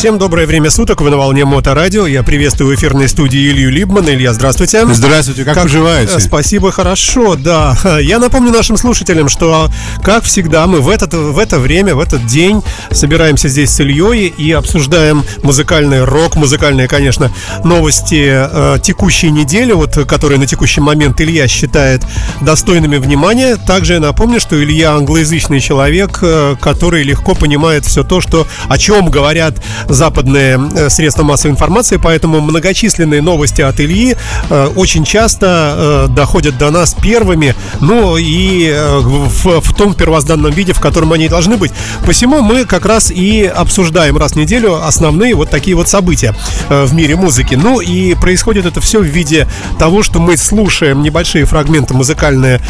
Всем доброе время суток, вы на волне Моторадио. Я приветствую в эфирной студии Илью Либмана. Илья, здравствуйте. Здравствуйте, как, как поживаете? Э, спасибо, хорошо, да. Я напомню нашим слушателям, что, как всегда, мы в, этот, в это время, в этот день собираемся здесь с Ильей и обсуждаем музыкальный рок, музыкальные, конечно, новости э, текущей недели, вот, которые на текущий момент Илья считает достойными внимания. Также я напомню, что Илья англоязычный человек, э, который легко понимает все то, что, о чем говорят западные э, средства массовой информации, поэтому многочисленные новости от Ильи э, очень часто э, доходят до нас первыми, ну и в, в том первозданном виде, в котором они должны быть. Посему мы как раз и обсуждаем раз в неделю основные вот такие вот события в мире музыки. Ну и происходит это все в виде того, что мы слушаем небольшие фрагменты музыкальные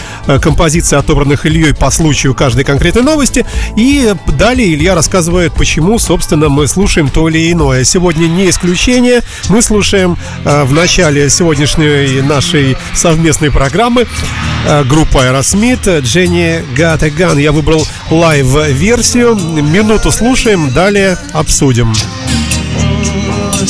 композиции, отобранных Ильей по случаю каждой конкретной новости, и далее Илья рассказывает, почему, собственно, мы слушаем то или иное. Сегодня не исключение. Мы слушаем э, в начале сегодняшней нашей совместной программы э, группа Aerosmith a Gun. Я выбрал live-версию. Минуту слушаем, далее обсудим. А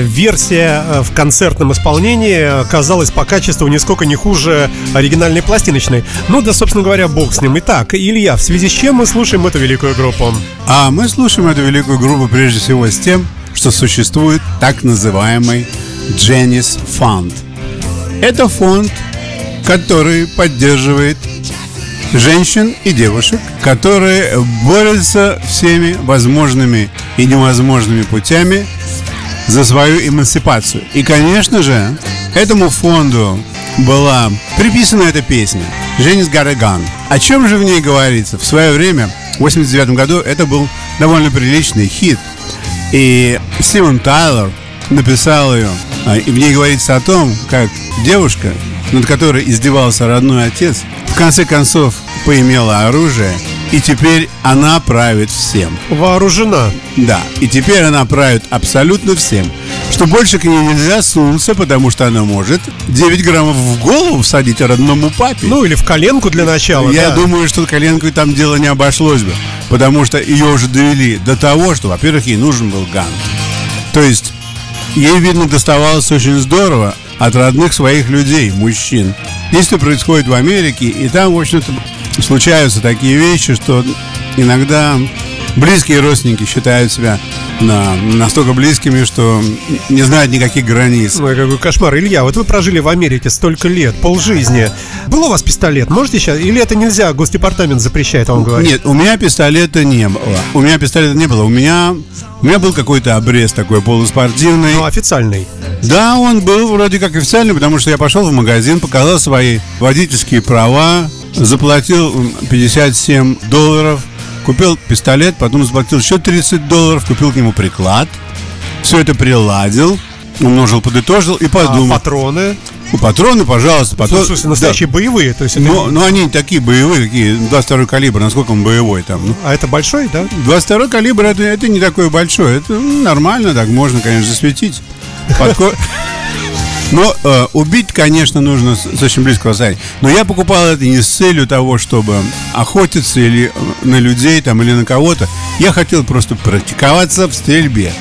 версия э, в концертном исполнении оказалась по качеству нисколько не хуже оригинальной пластиночной. Ну да, собственно говоря, бог с ним. Итак, Илья, в связи с чем мы слушаем эту великую группу? А мы слушаем эту великую группу прежде всего с тем, что существует так называемый Дженнис Фонд. Это фонд, который поддерживает женщин и девушек, которые борются всеми возможными и невозможными путями за свою эмансипацию. И, конечно же, этому фонду была приписана эта песня «Женис Гараган». О чем же в ней говорится? В свое время, в 89 году, это был довольно приличный хит. И Стивен Тайлер написал ее. А, и в ней говорится о том, как девушка, над которой издевался родной отец, в конце концов поимела оружие и теперь она правит всем. Вооружена. Да, и теперь она правит абсолютно всем. Что больше к ней нельзя сунуться, потому что она может 9 граммов в голову всадить родному папе. Ну или в коленку для начала. Я да. думаю, что коленкой там дело не обошлось бы. Потому что ее уже довели до того, что, во-первых, ей нужен был гант. То есть ей, видно, доставалось очень здорово от родных своих людей, мужчин. Действие происходит в Америке, и там, в общем-то, случаются такие вещи, что иногда близкие родственники считают себя на, настолько близкими, что не знают никаких границ. Ой, какой кошмар. Илья, вот вы прожили в Америке столько лет, полжизни. Был у вас пистолет? Можете сейчас? Или это нельзя? Госдепартамент запрещает вам говорить? Нет, у меня пистолета не было. У меня пистолета не было. У меня, у меня был какой-то обрез такой полуспортивный. Ну, официальный. Да, он был вроде как официальный, потому что я пошел в магазин, показал свои водительские права, заплатил 57 долларов, купил пистолет, потом заплатил еще 30 долларов, купил к нему приклад, все это приладил, умножил, подытожил и подумал. А патроны? Ну, патроны, пожалуйста. Патрон... В смысле, настоящие да. боевые? То есть это... ну, ну, они такие боевые, какие 22 калибр, насколько он боевой там. Ну. А это большой, да? 22 калибр, это, это не такой большой. Это нормально, так можно, конечно, засветить. Но э, убить, конечно, нужно с, с очень близкого расстояния. Но я покупал это не с целью того, чтобы охотиться или э, на людей там, или на кого-то. Я хотел просто практиковаться в стрельбе.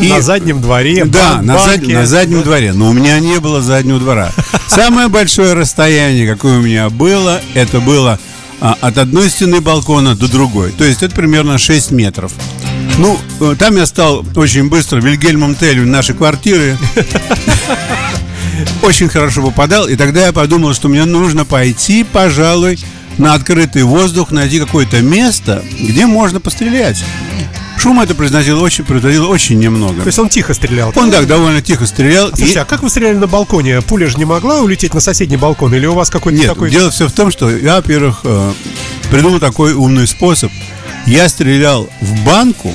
И, на заднем дворе. Да, на, зад, на заднем дворе. Но у меня не было заднего двора. Самое большое расстояние, какое у меня было, это было а, от одной стены балкона до другой. То есть это примерно 6 метров. Ну, э, там я стал очень быстро Вильгельмом Телью нашей квартиры. Очень хорошо попадал. И тогда я подумал, что мне нужно пойти, пожалуй, на открытый воздух, найти какое-то место, где можно пострелять. Шум это произносил очень, производил очень немного. То есть он тихо стрелял? Он так довольно тихо стрелял. А, слушай, и... а как вы стреляли на балконе? Пуля же не могла улететь на соседний балкон? Или у вас какой-то Нет, такой... дело все в том, что я, во-первых, э, придумал такой умный способ. Я стрелял в банку,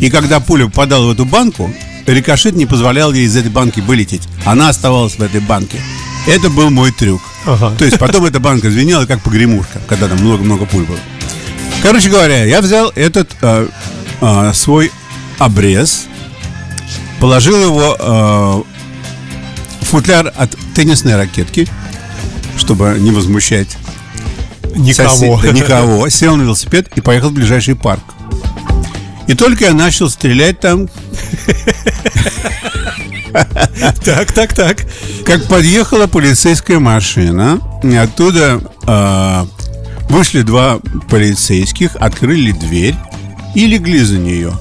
и когда пуля попадала в эту банку, рикошет не позволял ей из этой банки вылететь. Она оставалась в этой банке. Это был мой трюк. Ага. То есть потом эта банка звенела, как погремушка, когда там много-много пуль было. Короче говоря, я взял этот э, э, свой обрез, положил его э, в футляр от теннисной ракетки, чтобы не возмущать никого. Сосед, никого. Сел на велосипед и поехал в ближайший парк. И только я начал стрелять там. Так, так, так. Как подъехала полицейская машина, и оттуда э, вышли два полицейских, открыли дверь и легли за нее.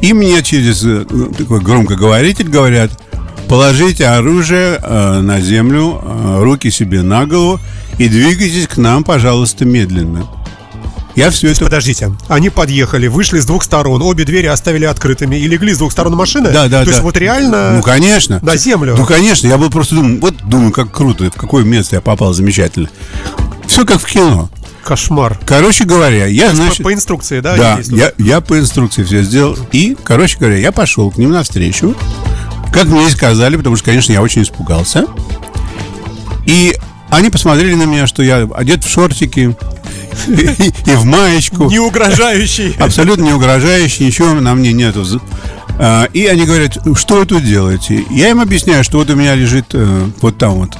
И мне через э, такой громкоговоритель говорят, положите оружие э, на землю, э, руки себе на голову и двигайтесь к нам, пожалуйста, медленно. Я все это... Подождите, они подъехали, вышли с двух сторон, обе двери оставили открытыми и легли с двух сторон машины? Да, да, То да. есть вот реально... Ну, конечно. На землю? Ну, конечно. Я был просто думаю, вот думаю, как круто, в какое место я попал замечательно. Все как в кино. Кошмар. Короче говоря, я, значит... По, по инструкции, да? Да, я, я по инструкции все сделал. И, короче говоря, я пошел к ним навстречу. Как мне и сказали, потому что, конечно, я очень испугался. И они посмотрели на меня, что я одет в шортики, и в маечку. Не угрожающий. Абсолютно не угрожающий, ничего на мне нету. А, и они говорят, что вы тут делаете? Я им объясняю, что вот у меня лежит э, вот там вот,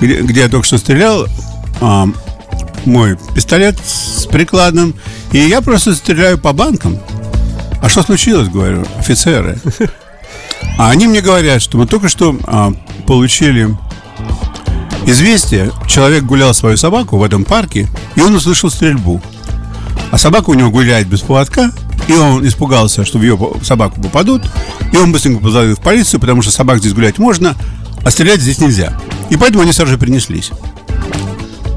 где, я только что стрелял, а, мой пистолет с прикладом, и я просто стреляю по банкам. А что случилось, говорю, офицеры? А они мне говорят, что мы только что а, получили Известие. Человек гулял свою собаку в этом парке, и он услышал стрельбу. А собака у него гуляет без поводка, и он испугался, что в ее собаку попадут, и он быстренько позвонил в полицию, потому что собак здесь гулять можно, а стрелять здесь нельзя. И поэтому они сразу же принеслись.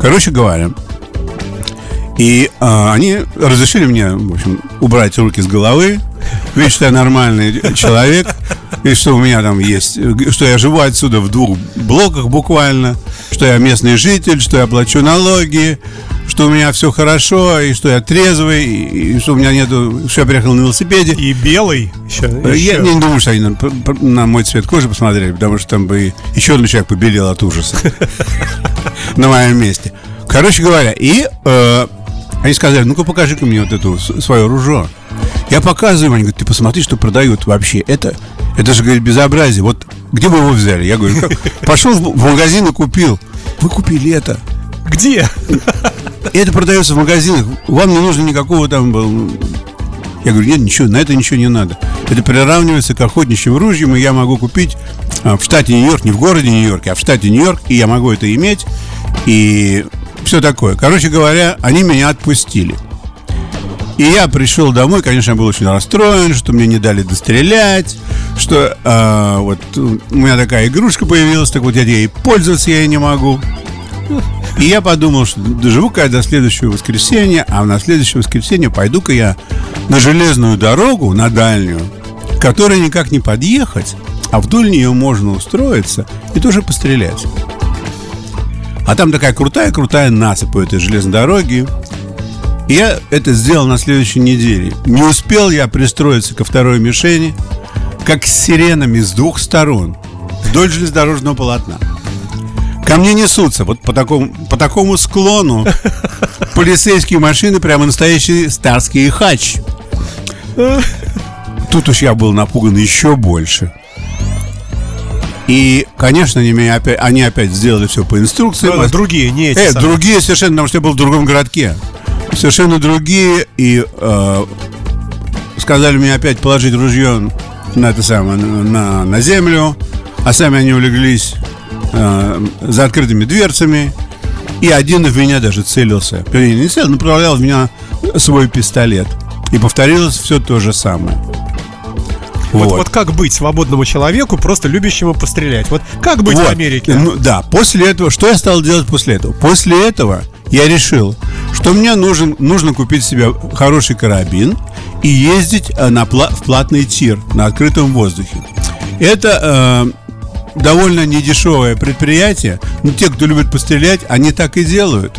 Короче говоря, и а, они разрешили мне, в общем, убрать руки с головы, видеть, что я нормальный человек, и что у меня там есть, что я живу отсюда в двух блоках буквально, что я местный житель, что я плачу налоги, что у меня все хорошо, и что я трезвый, и, что у меня нету, что я приехал на велосипеде. И белый еще. Я не думаю, что они на, на мой цвет кожи посмотрели, потому что там бы еще один человек побелел от ужаса на моем месте. Короче говоря, и э, они сказали, ну-ка покажи-ка мне вот эту свое ружье. Я показываю, они говорят, ты посмотри, что продают вообще. Это, это же, говорит, безобразие. Вот где вы его взяли? Я говорю, как? Пошел в магазин и купил. Вы купили это. Где? Это продается в магазинах. Вам не нужно никакого там. Я говорю, нет, ничего, на это ничего не надо. Это приравнивается к охотничьим ружьям, и я могу купить а, в штате Нью-Йорк, не в городе Нью-Йорк, а в штате Нью-Йорк, и я могу это иметь. И все такое. Короче говоря, они меня отпустили. И я пришел домой, конечно, я был очень расстроен, что мне не дали дострелять, что э, вот у меня такая игрушка появилась, так вот я ей пользоваться я не могу. И я подумал, что доживу-ка я до следующего воскресенья, а на следующее воскресенье пойду-ка я на железную дорогу, на дальнюю, которой никак не подъехать, а вдоль нее можно устроиться и тоже пострелять. А там такая крутая-крутая насыпь по этой железной дороге. И я это сделал на следующей неделе. Не успел я пристроиться ко второй мишени, как с сиренами с двух сторон, вдоль железнодорожного полотна. Ко мне несутся вот по такому, по такому склону полицейские машины, прямо настоящие старские хач. Тут уж я был напуган еще больше. И, конечно, они, меня опять, они опять сделали все по инструкции. Да, другие, не эти. Э, другие совершенно, потому что я был в другом городке совершенно другие. И э, сказали мне опять положить ружье на это самое, на, на землю, а сами они улеглись э, за открытыми дверцами, и один в меня даже целился. Вернее, не целился, направлял в меня свой пистолет. И повторилось все то же самое. Вот, вот. вот как быть свободному человеку, просто любящему пострелять? Вот как быть вот. в Америке? Ну, да, после этого, что я стал делать после этого? После этого я решил, что мне нужен, нужно купить себе хороший карабин и ездить э, на, в платный тир на открытом воздухе. Это э, довольно недешевое предприятие, но те, кто любит пострелять, они так и делают.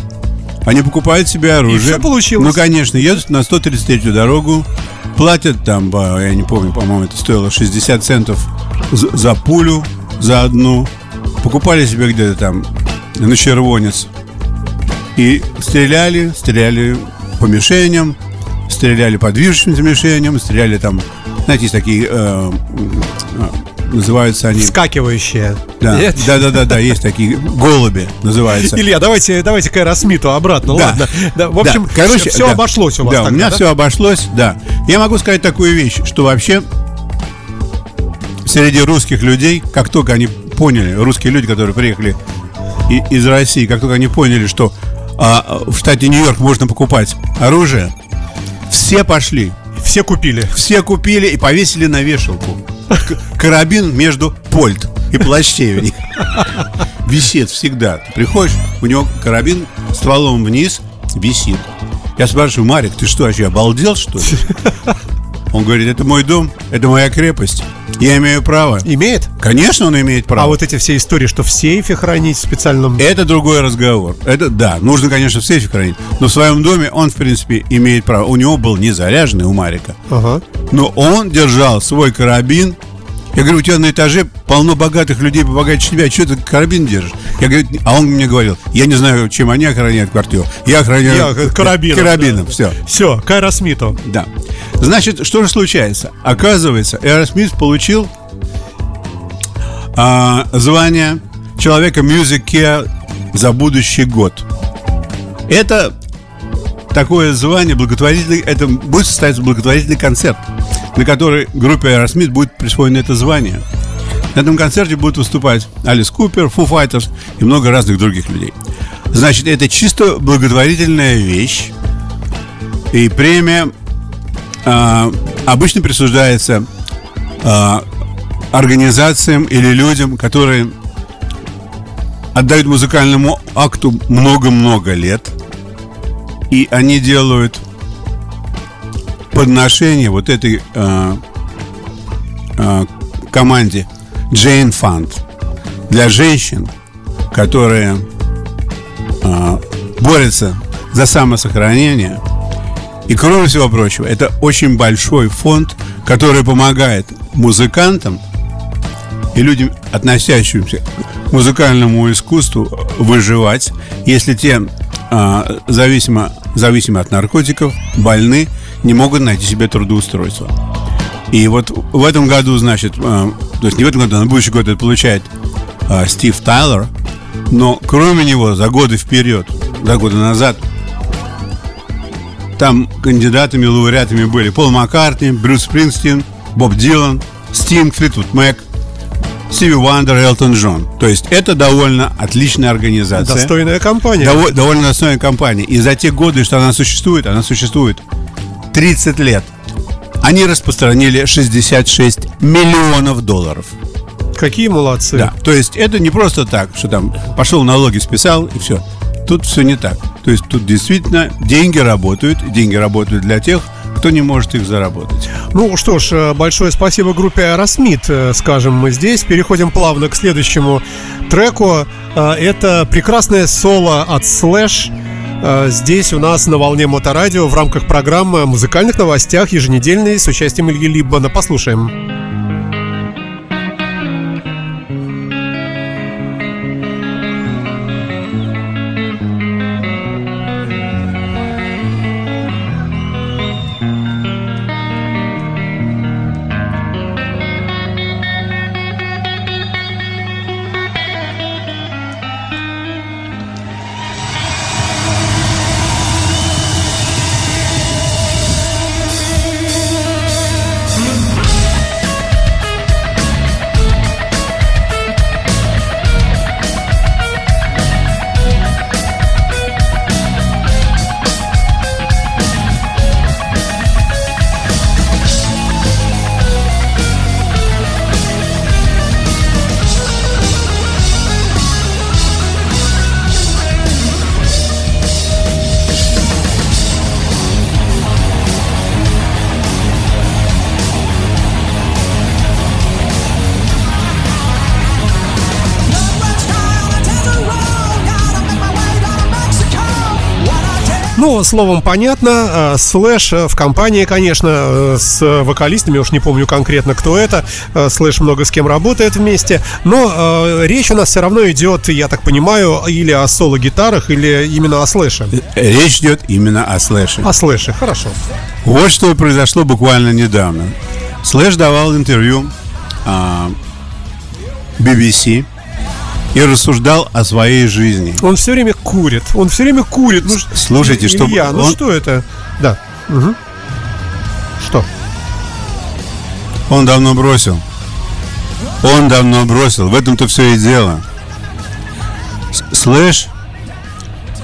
Они покупают себе оружие. И все получилось. Ну, конечно, едут на 133-ю дорогу, платят там, я не помню, по-моему, это стоило 60 центов за пулю, за одну. Покупали себе где-то там на червонец. И стреляли, стреляли по мишеням, стреляли по движущимся мишеням, стреляли там, знаете, есть такие э, называются они... Вскакивающие. Да, да, да, да, да, есть такие голуби называются. Илья, давайте, давайте к Аэросмиту обратно, да. ладно. Да, в общем, да. Короче, все, да. обошлось у вас Да, тогда, у меня да? все обошлось, да. Я могу сказать такую вещь, что вообще среди русских людей, как только они поняли, русские люди, которые приехали из России, как только они поняли, что а, в штате Нью-Йорк можно покупать оружие, все пошли. Все купили. Все купили и повесили на вешалку карабин между польт и плащевень. Висит всегда. Ты приходишь, у него карабин стволом вниз висит. Я спрашиваю, Марик, ты что, вообще обалдел, что ли? Он говорит, это мой дом, это моя крепость. Я имею право. Имеет? Конечно, он имеет право. А вот эти все истории, что в сейфе хранить в специальном... Это другой разговор. Это, да, нужно, конечно, в сейфе хранить. Но в своем доме он, в принципе, имеет право. У него был не заряженный у Марика. Ага. Но он держал свой карабин я говорю, у тебя на этаже полно богатых людей побогаче тебя, что ты карабин держишь? Я говорю, а он мне говорил, я не знаю, чем они охраняют квартиру. Я охраняю я, карабином. Карабином, да. все. Все, к Аэросмиту. Да. Значит, что же случается? Оказывается, Аэросмит получил а, звание человека MusiCares за будущий год. Это такое звание благотворительный, это будет состояться благотворительный концерт на который группе Aerosmith будет присвоено это звание. На этом концерте будут выступать Алис Купер, Foo Fighters и много разных других людей. Значит, это чисто благотворительная вещь. И премия э, обычно присуждается э, организациям или людям, которые отдают музыкальному акту много-много лет. И они делают подношение вот этой э, э, команде Jane Fund для женщин, которые э, борются за самосохранение. И кроме всего прочего, это очень большой фонд, который помогает музыкантам и людям, относящимся к музыкальному искусству, выживать, если те э, зависимо, зависимы от наркотиков, больны не могут найти себе трудоустройство. И вот в этом году, значит, э, то есть не в этом году, а на будущий год это получает э, Стив Тайлер, но кроме него за годы вперед, за годы назад, там кандидатами, лауреатами были Пол Маккартни, Брюс Спрингстин, Боб Дилан, Стинг, Fleetwood Mac, Стиви Вандер, Элтон Джон. То есть это довольно отличная организация. Достойная компания. Дов- довольно достойная компания. И за те годы, что она существует, она существует 30 лет они распространили 66 миллионов долларов. Какие молодцы. Да, то есть это не просто так, что там пошел налоги списал и все. Тут все не так. То есть тут действительно деньги работают, деньги работают для тех, кто не может их заработать. Ну что ж, э, большое спасибо группе э, скажем мы здесь. Переходим плавно к следующему треку. Э, это прекрасное соло от Slash здесь у нас на волне Моторадио в рамках программы о музыкальных новостях еженедельной с участием Ильи Либмана. Послушаем. Словом, понятно. Слэш в компании, конечно, с вокалистами, уж не помню конкретно, кто это. Слэш много с кем работает вместе. Но речь у нас все равно идет, я так понимаю, или о соло-гитарах, или именно о слэше. Речь идет именно о слэше. О слэше, хорошо. Вот что произошло буквально недавно. Слэш давал интервью а, BBC и рассуждал о своей жизни. Он все время курит. Он все время курит. Ну, Слушайте, что... Илья, ну он... что это? Да. Угу. Что? Он давно бросил. Он давно бросил. В этом-то все и дело. Слэш,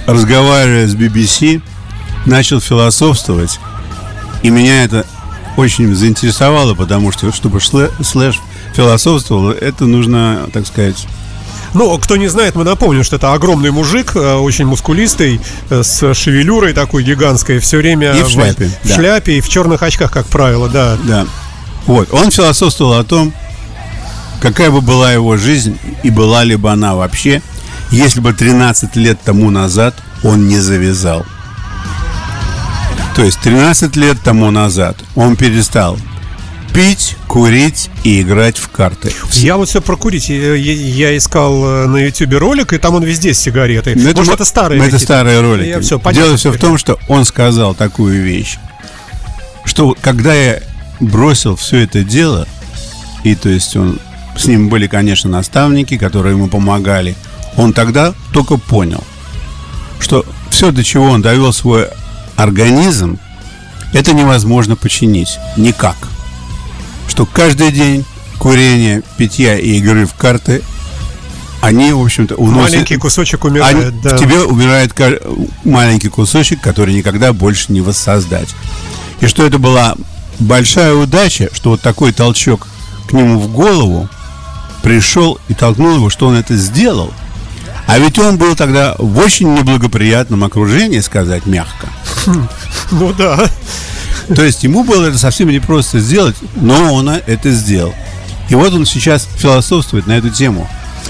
разговаривая с BBC, начал философствовать. И меня это очень заинтересовало, потому что, чтобы Слэш философствовал, это нужно, так сказать, ну, кто не знает, мы напомним, что это огромный мужик, э, очень мускулистый, э, с шевелюрой такой гигантской, все время и в шляпе, в, да. шляпе и в черных очках, как правило, да. Да. Вот, он философствовал о том, какая бы была его жизнь и была ли бы она вообще, если бы 13 лет тому назад он не завязал. То есть 13 лет тому назад он перестал пить, курить и играть в карты. Я вот все про курить. Я, я искал э, на YouTube ролик, и там он везде с сигаретой. Но Может, это, это старые Это старые ролики. Я все, понятно, Дело все в том, что он сказал такую вещь, что когда я бросил все это дело, и то есть он с ним были, конечно, наставники, которые ему помогали, он тогда только понял, что все, до чего он довел свой организм, это невозможно починить никак. Что каждый день курение, питья и игры в карты они, в общем-то, уносят... Маленький кусочек умирает, они, да. В тебе умирает маленький кусочек, который никогда больше не воссоздать. И что это была большая удача, что вот такой толчок к нему в голову пришел и толкнул его, что он это сделал. А ведь он был тогда в очень неблагоприятном окружении, сказать мягко. Ну да. То есть ему было это совсем непросто сделать, но он это сделал. И вот он сейчас философствует на эту тему,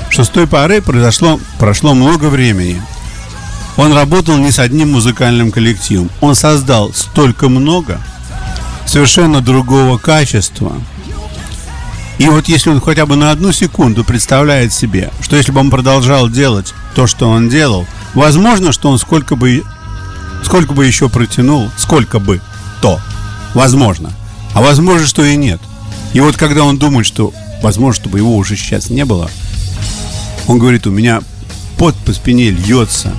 что с той поры произошло, прошло много времени. Он работал не с одним музыкальным коллективом. Он создал столько много, совершенно другого качества. И вот если он хотя бы на одну секунду представляет себе, что если бы он продолжал делать то, что он делал, возможно, что он сколько бы Сколько бы еще протянул, сколько бы то. Возможно. А возможно, что и нет. И вот когда он думает, что возможно, чтобы его уже сейчас не было, он говорит, у меня пот по спине льется.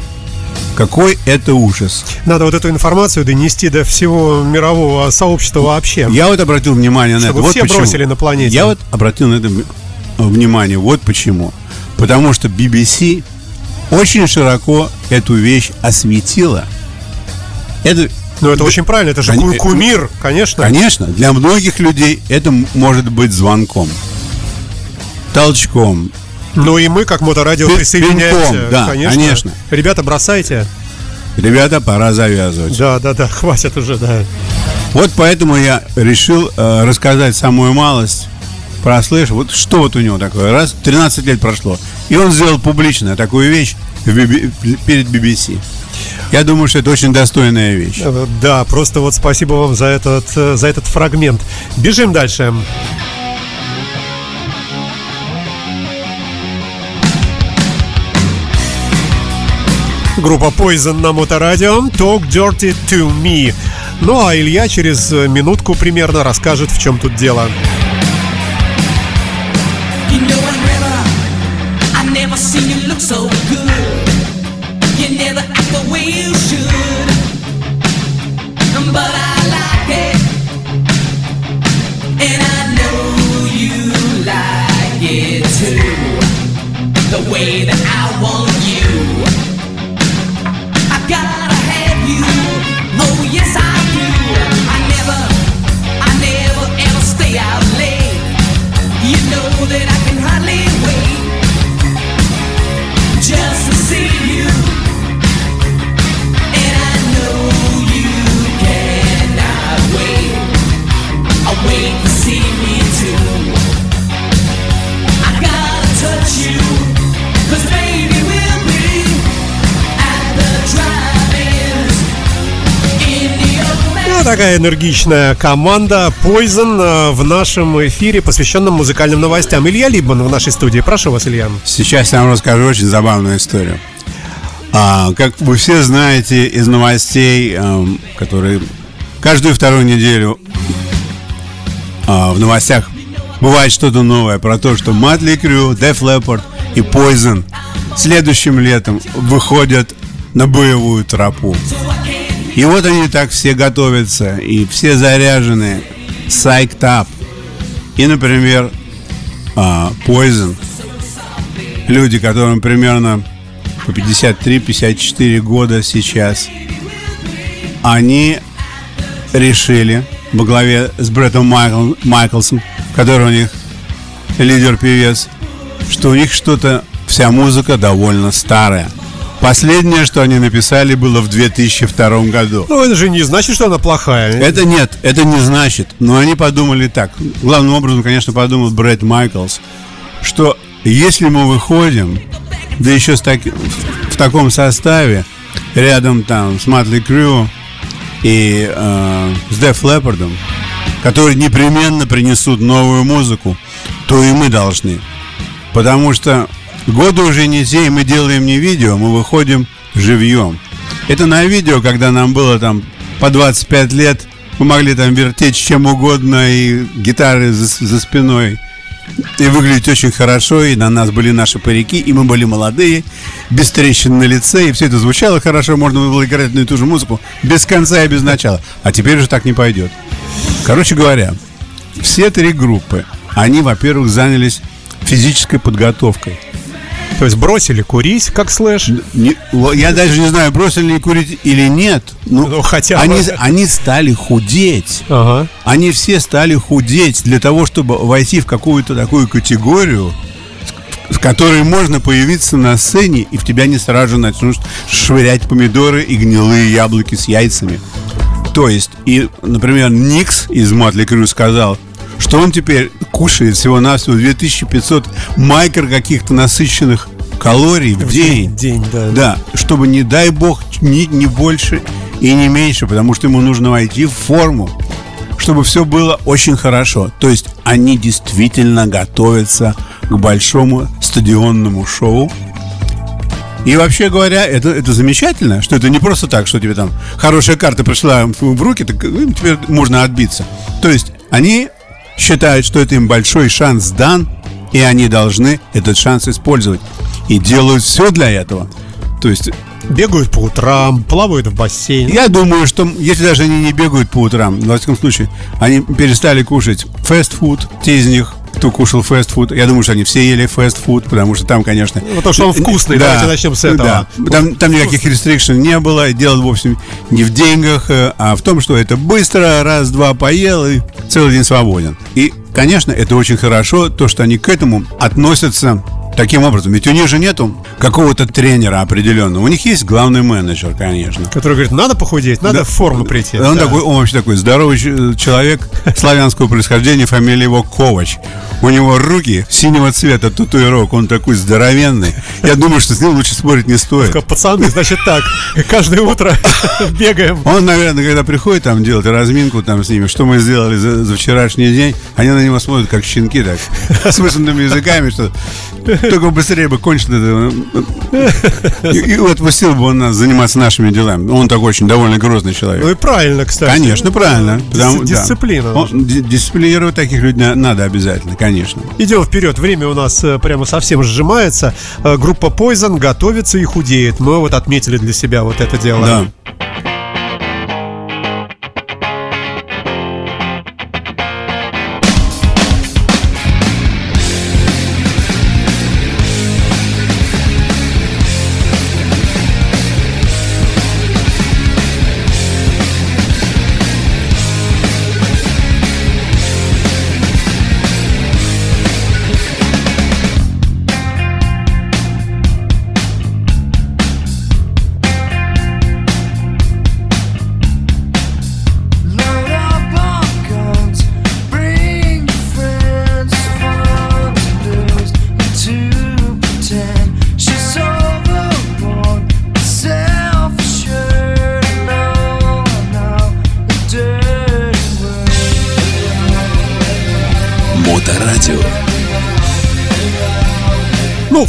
Какой это ужас. Надо вот эту информацию донести до всего мирового сообщества вообще. Я вот обратил внимание на Чтобы это. все вот бросили на планете. Я вот обратил на это внимание. Вот почему. Потому что BBC очень широко эту вещь осветила – это ну, это очень правильно, это же Кон- кумир, конечно. Конечно, для многих людей это может быть звонком, толчком. Ну и мы, как моторадио, присоединяемся. Пинком, да, конечно. конечно. Ребята, бросайте. Ребята, пора завязывать. Да, да, да, хватит уже, да. Вот поэтому я решил э, рассказать самую малость про Слэш. Вот что вот у него такое. Раз, 13 лет прошло. И он сделал публично такую вещь в перед BBC. Я думаю, что это очень достойная вещь. Э, да, просто вот спасибо вам за этот, э, за этот фрагмент. Бежим дальше. Группа Poison на Моторадио Talk Dirty to Me. Ну а Илья через минутку примерно расскажет, в чем тут дело. You know I never, I never seen you look so good. we энергичная команда Poison э, в нашем эфире, посвященном музыкальным новостям. Илья Либман в нашей студии. Прошу вас, Илья. Сейчас я вам расскажу очень забавную историю. А, как вы все знаете из новостей, эм, которые каждую вторую неделю а, в новостях бывает что-то новое про то, что Матли Крю, Def Leppard и Poison следующим летом выходят на боевую тропу. И вот они так все готовятся, и все заряжены, psyched up. И, например, а, Poison, люди, которым примерно по 53-54 года сейчас, они решили во главе с Бреттом Майкл, Майклсом, который у них лидер-певец, что у них что-то, вся музыка довольно старая. Последнее, что они написали, было в 2002 году. Ну, это же не значит, что она плохая. Это нет, это не значит. Но они подумали так. Главным образом, конечно, подумал Брэд Майклс, что если мы выходим, да еще с так, в таком составе, рядом там с Матли Крю и э, с Деф Леппардом, которые непременно принесут новую музыку, то и мы должны. Потому что годы уже не те, и мы делаем не видео, мы выходим живьем. Это на видео, когда нам было там по 25 лет, мы могли там вертеть чем угодно, и гитары за, за спиной, и выглядеть очень хорошо, и на нас были наши парики, и мы были молодые, без трещин на лице, и все это звучало хорошо, можно было играть на эту же музыку без конца и без начала. А теперь уже так не пойдет. Короче говоря, все три группы, они, во-первых, занялись физической подготовкой. То есть бросили курить, как слэш? Не, я даже не знаю, бросили ли курить или нет. Ну, ну хотя они, они стали худеть. Ага. Они все стали худеть для того, чтобы войти в какую-то такую категорию, в которой можно появиться на сцене, и в тебя не сразу начнут швырять помидоры и гнилые яблоки с яйцами. То есть, и, например, Никс из Мотли Крю сказал, что он теперь кушает всего-навсего 2500 майкр каких-то насыщенных калорий в, в день. день да. да, чтобы не дай бог ни, не больше и не меньше, потому что ему нужно войти в форму, чтобы все было очень хорошо. То есть они действительно готовятся к большому стадионному шоу. И вообще говоря, это, это замечательно, что это не просто так, что тебе там хорошая карта пришла в руки, так ну, теперь можно отбиться. То есть они считают, что это им большой шанс дан, и они должны этот шанс использовать. И делают все для этого. То есть Бегают по утрам, плавают в бассейн. Я думаю, что если даже они не бегают по утрам, во всяком случае, они перестали кушать фастфуд, те из них, кто кушал фастфуд. Я думаю, что они все ели фастфуд, потому что там, конечно... Ну, потому что он вкусный, да, давайте начнем с этого. Да. Там, там никаких рестрикшн не было, дело, в общем, не в деньгах, э, а в том, что это быстро, раз-два поел и целый день свободен. И, конечно, это очень хорошо, то, что они к этому относятся Таким образом, ведь у них же нету какого-то тренера определенного. У них есть главный менеджер, конечно. Который говорит, надо похудеть, надо да, в форму прийти. Он да. такой, он вообще такой здоровый человек славянского происхождения, фамилия его Ковач. У него руки синего цвета, татуировок, он такой здоровенный. Я думаю, что с ним лучше спорить не стоит. Пацаны, значит так, каждое утро бегаем. Он, наверное, когда приходит там делать разминку там с ними, что мы сделали за, за вчерашний день, они на него смотрят как щенки так, с высунутыми языками, что только быстрее бы кончил это. И, и отпустил бы он нас заниматься нашими делами. Он такой очень довольно грозный человек. Ну и правильно, кстати. Конечно, правильно. Дисциплина. Да. Он, дисциплинировать таких людей надо обязательно, конечно. Идем вперед. Время у нас э, прямо совсем сжимается. Э, группа Poison готовится и худеет. Мы вот отметили для себя вот это дело. Да.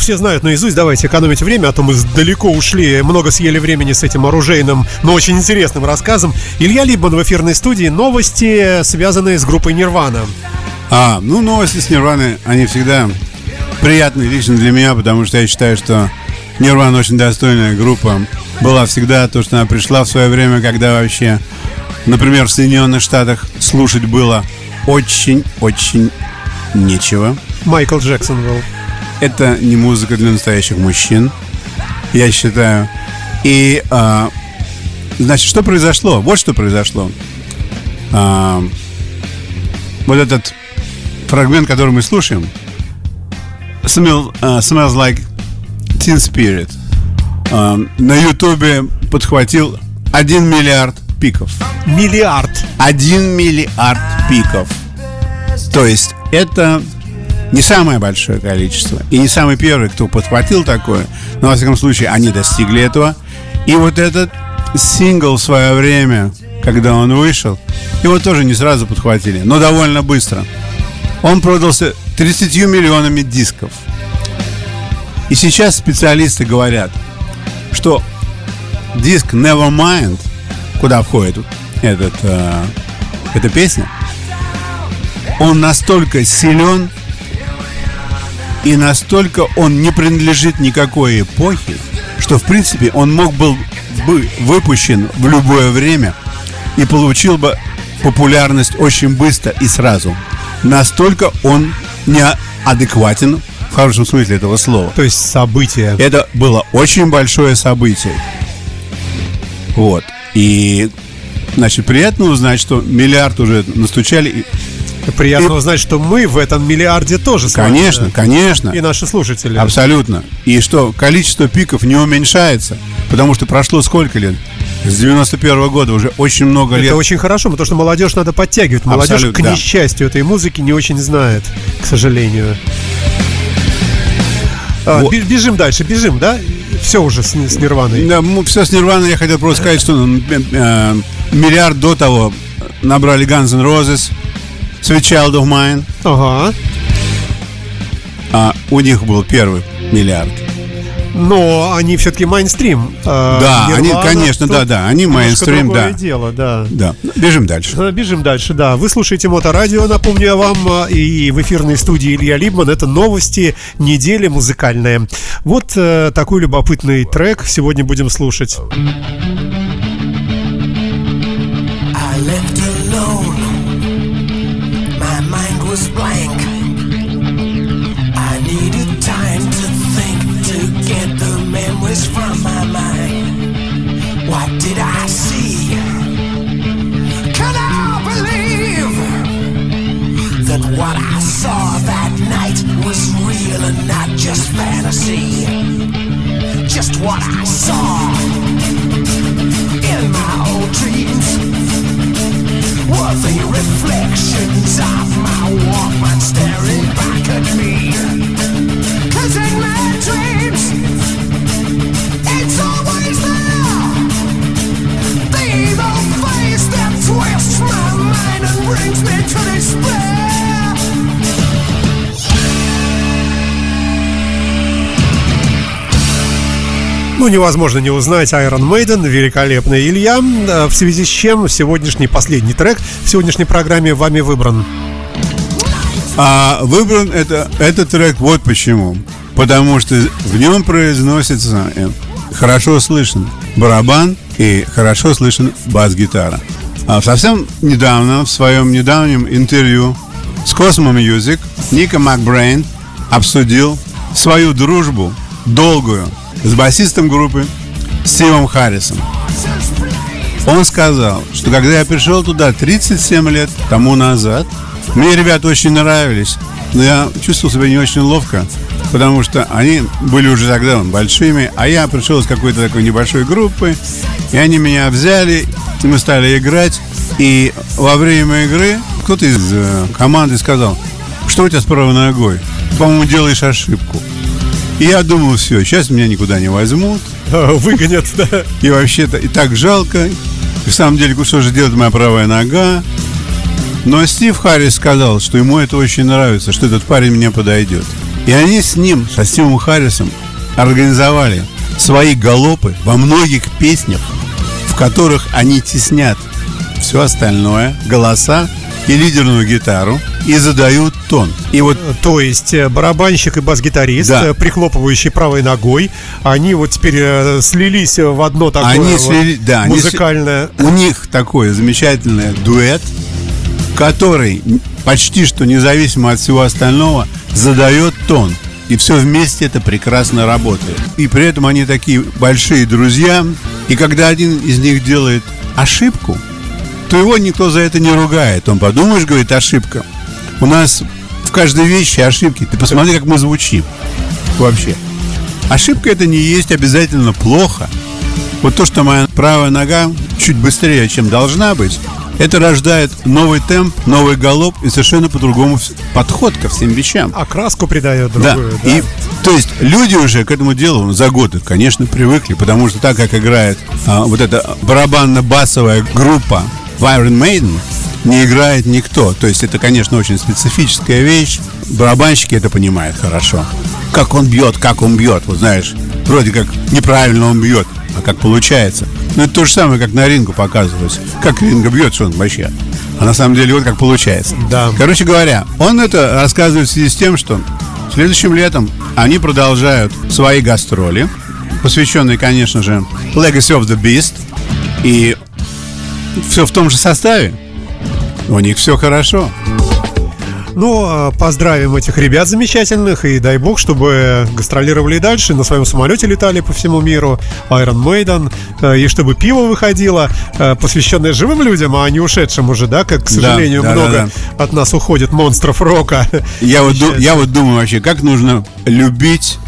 Все знают наизусть. Давайте экономить время, а то мы далеко ушли, много съели времени с этим оружейным, но очень интересным рассказом. Илья Либман в эфирной студии. Новости, связанные с группой Нирвана. А, ну, новости с Нирваны, они всегда приятные лично для меня, потому что я считаю, что Нирвана очень достойная группа. Была всегда то, что она пришла в свое время, когда вообще, например, в Соединенных Штатах слушать было очень-очень нечего. Майкл Джексон был. Это не музыка для настоящих мужчин, я считаю. И, а, значит, что произошло? Вот что произошло. А, вот этот фрагмент, который мы слушаем, smell, uh, Smells Like Teen Spirit, uh, на Ютубе подхватил 1 миллиард пиков. Миллиард. 1 миллиард пиков. То есть это не самое большое количество. И не самый первый, кто подхватил такое. Но, во всяком случае, они достигли этого. И вот этот сингл в свое время, когда он вышел, его тоже не сразу подхватили, но довольно быстро. Он продался 30 миллионами дисков. И сейчас специалисты говорят, что диск Nevermind, куда входит этот, э, эта песня, он настолько силен и настолько он не принадлежит никакой эпохе, что в принципе он мог был бы выпущен в любое время и получил бы популярность очень быстро и сразу. Настолько он неадекватен в хорошем смысле этого слова. То есть событие. Это было очень большое событие. Вот. И, значит, приятно узнать, что миллиард уже настучали. Приятно и... узнать, что мы в этом миллиарде тоже с вами. Конечно, конечно. И наши слушатели. Абсолютно. И что количество пиков не уменьшается. Потому что прошло сколько лет? С 91 -го года уже очень много лет. Это очень хорошо, потому что молодежь надо подтягивать. Молодежь, Абсолютно, к да. несчастью, этой музыки не очень знает, к сожалению. А, вот. Бежим дальше, бежим, да? Все уже с, с Нирваной. Да, все с Нирваной. Я хотел просто сказать, что э, миллиард до того набрали Guns N' Roses, Sweet Child of Mine. Ага. А у них был первый миллиард но они все-таки мейнстрим. Э, да, Нирвана, они, конечно, да, да, они мейнстрим, да. дело, да. Да, бежим дальше. Бежим дальше, да. Вы слушаете Моторадио, напомню я вам, э, и в эфирной студии Илья Либман. Это новости недели музыкальные. Вот э, такой любопытный трек сегодня будем слушать. was blank. I needed time to think to get the memories from my mind. What did I see? Can I believe that what I saw that night was real and not just fantasy? Just what I saw in my old dreams. was a reflection. Ну, невозможно не узнать Iron Maiden, великолепный Илья, в связи с чем сегодняшний последний трек в сегодняшней программе вами выбран. А выбран это, этот трек вот почему. Потому что в нем произносится э, хорошо слышен барабан и хорошо слышен бас-гитара. А совсем недавно, в своем недавнем интервью с Cosmo Music, Ника Макбрейн обсудил свою дружбу, долгую, с басистом группы Стивом Харрисом. Он сказал, что когда я пришел туда 37 лет тому назад, мне ребята очень нравились, но я чувствовал себя не очень ловко, потому что они были уже тогда большими, а я пришел из какой-то такой небольшой группы, и они меня взяли, и мы стали играть, и во время игры кто-то из э, команды сказал, что у тебя с правой ногой? Ты, по-моему, делаешь ошибку. И я думал, все, сейчас меня никуда не возьмут. Выгонят, да. И вообще-то и так жалко. И в самом деле, что же делает моя правая нога? Но Стив Харрис сказал, что ему это очень нравится, что этот парень мне подойдет. И они с ним, со Стивом Харрисом, организовали свои галопы во многих песнях, в которых они теснят все остальное, голоса и лидерную гитару и задают тон. И вот То есть э, барабанщик и бас-гитарист, Да. э, прихлопывающий правой ногой, они вот теперь э, слились в одно такое Они вот слили- да, они музыкальное... у них такой замечательный дуэт, который почти что независимо от всего остального задает тон. И все вместе это прекрасно работает. И при этом они такие большие друзья. И когда один из них делает ошибку, то его никто за это не ругает. Он подумаешь, говорит, ошибка. У нас в каждой вещи ошибки. Ты посмотри, как мы звучим. Вообще. Ошибка это не есть обязательно плохо. Вот то, что моя правая нога чуть быстрее, чем должна быть, это рождает новый темп, новый галоп и совершенно по-другому подход ко всем вещам. Окраску придает Да. другую. да. И то есть люди уже к этому делу за годы, конечно, привыкли, потому что так как играет а, вот эта барабанно-басовая группа в Iron Maiden, не играет никто. То есть это, конечно, очень специфическая вещь. Барабанщики это понимают хорошо. Как он бьет, как он бьет. Вот знаешь, вроде как неправильно он бьет, а как получается. Ну это то же самое, как на рингу показывалось. Как ринга бьет, что он вообще. А на самом деле вот как получается. Да. Короче говоря, он это рассказывает в связи с тем, что следующим летом они продолжают свои гастроли, посвященные, конечно же, Legacy of the Beast. И все в том же составе. У них все хорошо. Ну, а, поздравим этих ребят замечательных и дай бог, чтобы гастролировали и дальше, на своем самолете летали по всему миру, Iron Maiden, э, и чтобы пиво выходило, э, посвященное живым людям, а не ушедшим уже, да, как, к сожалению, да, да, много от нас уходит монстров рока. Я вот, я вот думаю вообще, как нужно любить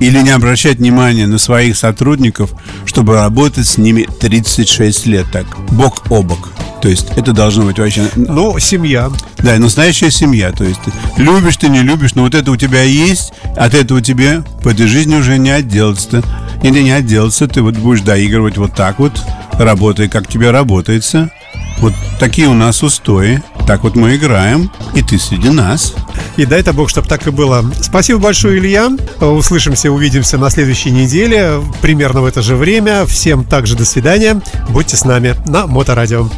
или не обращать внимания на своих сотрудников, чтобы работать с ними 36 лет так, бок о бок. То есть это должно быть вообще... Ну, семья. Да, настоящая семья. То есть любишь ты, не любишь, но вот это у тебя есть, от этого тебе по этой жизни уже не отделаться. Или не отделаться, ты вот будешь доигрывать вот так вот, работая, как тебе работается. Вот такие у нас устои. Так вот мы играем, и ты среди нас. И дай-то бог, чтобы так и было. Спасибо большое, Илья. Услышимся, увидимся на следующей неделе, примерно в это же время. Всем также до свидания. Будьте с нами на Моторадио.